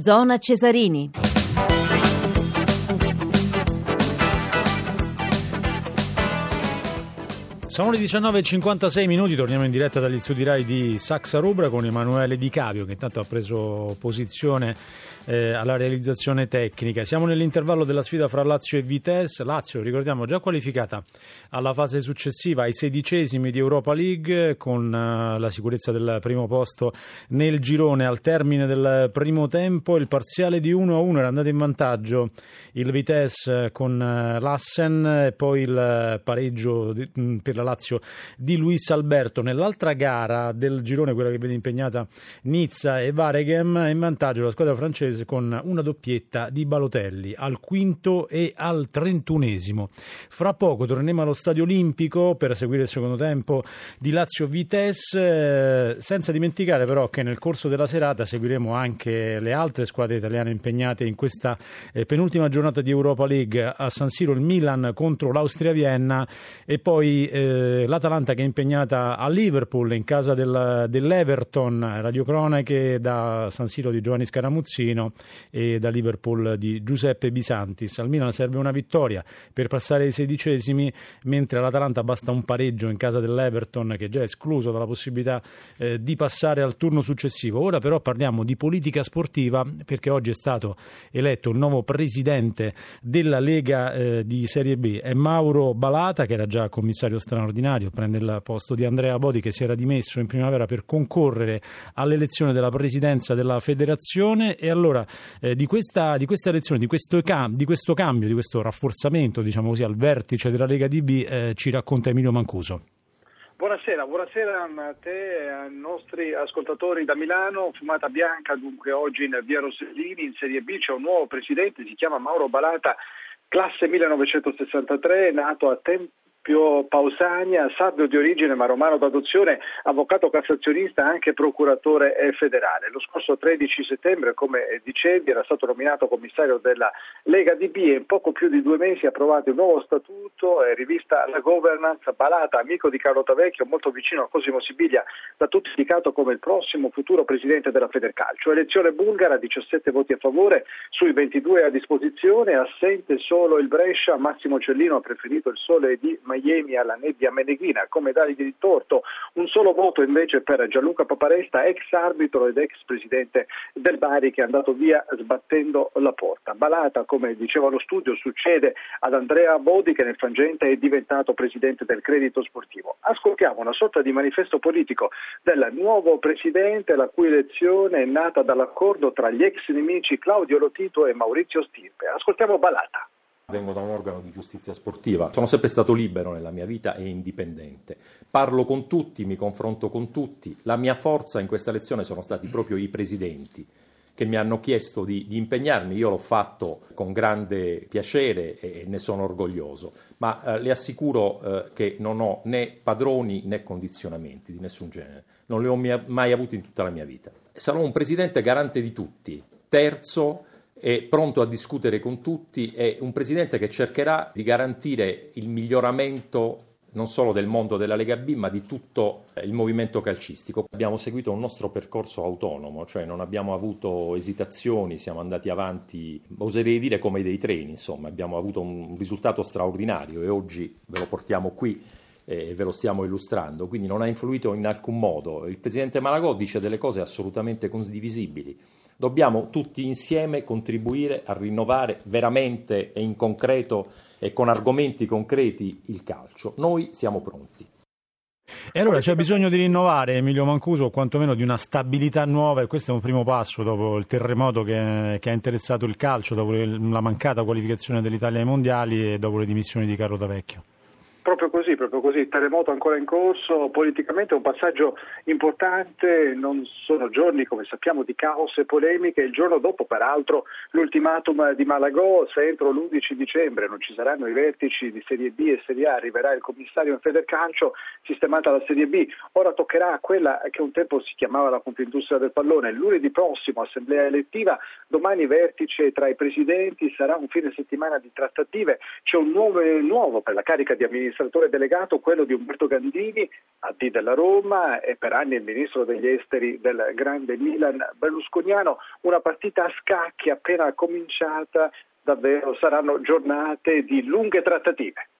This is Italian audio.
Zona Cesarini. Sono le 19.56 minuti, torniamo in diretta dagli studi RAI di Saxa Rubra con Emanuele Di Cavio che intanto ha preso posizione eh, alla realizzazione tecnica. Siamo nell'intervallo della sfida fra Lazio e Vitesse. Lazio, ricordiamo, già qualificata alla fase successiva ai sedicesimi di Europa League con uh, la sicurezza del primo posto nel girone al termine del primo tempo. Il parziale di 1-1 era andato in vantaggio il Vitesse con uh, l'Assen e poi il pareggio di, mh, per la Lazio di Luis Alberto. Nell'altra gara del girone, quella che vede impegnata Nizza e Varegem, in vantaggio la squadra francese con una doppietta di Balotelli al quinto e al trentunesimo. Fra poco torneremo allo Stadio Olimpico per seguire il secondo tempo di Lazio Vitesse, senza dimenticare però che nel corso della serata seguiremo anche le altre squadre italiane impegnate in questa eh, penultima giornata di Europa League a San Siro, il Milan contro l'Austria Vienna e poi eh, l'Atalanta che è impegnata a Liverpool in casa del, dell'Everton, radiocronache da San Siro di Giovanni Scaramuzzino e da Liverpool di Giuseppe Bisantis. Al Milan serve una vittoria per passare ai sedicesimi, mentre all'Atalanta basta un pareggio in casa dell'Everton che è già escluso dalla possibilità eh, di passare al turno successivo. Ora però parliamo di politica sportiva perché oggi è stato eletto il nuovo presidente della Lega eh, di Serie B, è Mauro Balata che era già commissario straordinario, prende il posto di Andrea Bodi che si era dimesso in primavera per concorrere all'elezione della presidenza della federazione e allora eh, di, questa, di, questa, elezione, di questo, di questo, cambio, di questo rafforzamento diciamo così, al vertice della Lega DB eh, ci racconta Emilio Mancuso. Buonasera, buonasera a te e ai nostri ascoltatori da Milano. Fumata bianca dunque oggi in via Rossellini in Serie B c'è un nuovo presidente, si chiama Mauro Balata, classe 1963, nato a Tempio Pio Pausania, sardo di origine ma romano d'adozione, avvocato cassazionista, anche procuratore federale. Lo scorso 13 settembre, come dicevi, era stato nominato commissario della Lega DB e in poco più di due mesi ha approvato il nuovo statuto e rivista la governance. Balata, amico di Carlo Tavecchio, molto vicino a Cosimo Sibilia, da tutti indicato come il prossimo futuro presidente della Federcalcio. Elezione bulgara, 17 voti a favore, sui 22 a disposizione, assente solo il Brescia, Massimo Cellino ha preferito il sole di Miami alla nebbia meneghina, come dargli di torto un solo voto invece per Gianluca Paparesta, ex arbitro ed ex presidente del Bari che è andato via sbattendo la porta. Balata, come diceva lo studio, succede ad Andrea Bodi che nel frangente è diventato presidente del credito sportivo. Ascoltiamo una sorta di manifesto politico del nuovo presidente la cui elezione è nata dall'accordo tra gli ex nemici Claudio Lotito e Maurizio Stirpe. Ascoltiamo Balata. Vengo da un organo di giustizia sportiva, sono sempre stato libero nella mia vita e indipendente. Parlo con tutti, mi confronto con tutti. La mia forza in questa lezione sono stati proprio i presidenti che mi hanno chiesto di, di impegnarmi. Io l'ho fatto con grande piacere e, ne sono orgoglioso, ma eh, le assicuro eh, che non ho né padroni né condizionamenti di nessun genere. Non li ho mai avuti in tutta la mia vita. Sarò un presidente garante di tutti. Terzo, è pronto a discutere con tutti, è un presidente che cercherà di garantire il miglioramento non solo del mondo della Lega B, ma di tutto il movimento calcistico. Abbiamo seguito un nostro percorso autonomo, cioè non abbiamo avuto esitazioni, siamo andati avanti, oserei dire come dei treni, insomma, abbiamo avuto un risultato straordinario e oggi ve lo portiamo qui e ve lo stiamo illustrando, quindi non ha influito in alcun modo. Il presidente Malagò dice delle cose assolutamente condivisibili dobbiamo tutti insieme contribuire a rinnovare veramente e in concreto e con argomenti concreti il calcio. Noi siamo pronti. E allora c'è bisogno di rinnovare Emilio Mancuso o quantomeno di una stabilità nuova e questo è un primo passo dopo il terremoto che, che ha interessato il calcio, dopo la mancata qualificazione dell'Italia ai mondiali e dopo le dimissioni di Carlo D'Avecchio. Proprio così, proprio così, terremoto ancora in corso, politicamente è un passaggio importante, non sono giorni come sappiamo di caos e polemiche, il giorno dopo peraltro l'ultimatum di Malagò, se entro l'11 dicembre non ci saranno i vertici di Serie B e Serie A, arriverà il commissario in Federcalcio, sistemata la Serie B, ora toccherà a quella che un tempo si chiamava la Confindustria del Pallone, lunedì prossimo assemblea elettiva, domani vertice tra i presidenti, sarà un fine settimana di trattative, c'è un nuovo, nuovo per la carica di amministratore delegato, quello di Umberto Gandini, AD della Roma e per anni il ministro degli esteri del grande Milan berlusconiano, una partita a scacchi appena cominciata, davvero saranno giornate di lunghe trattative.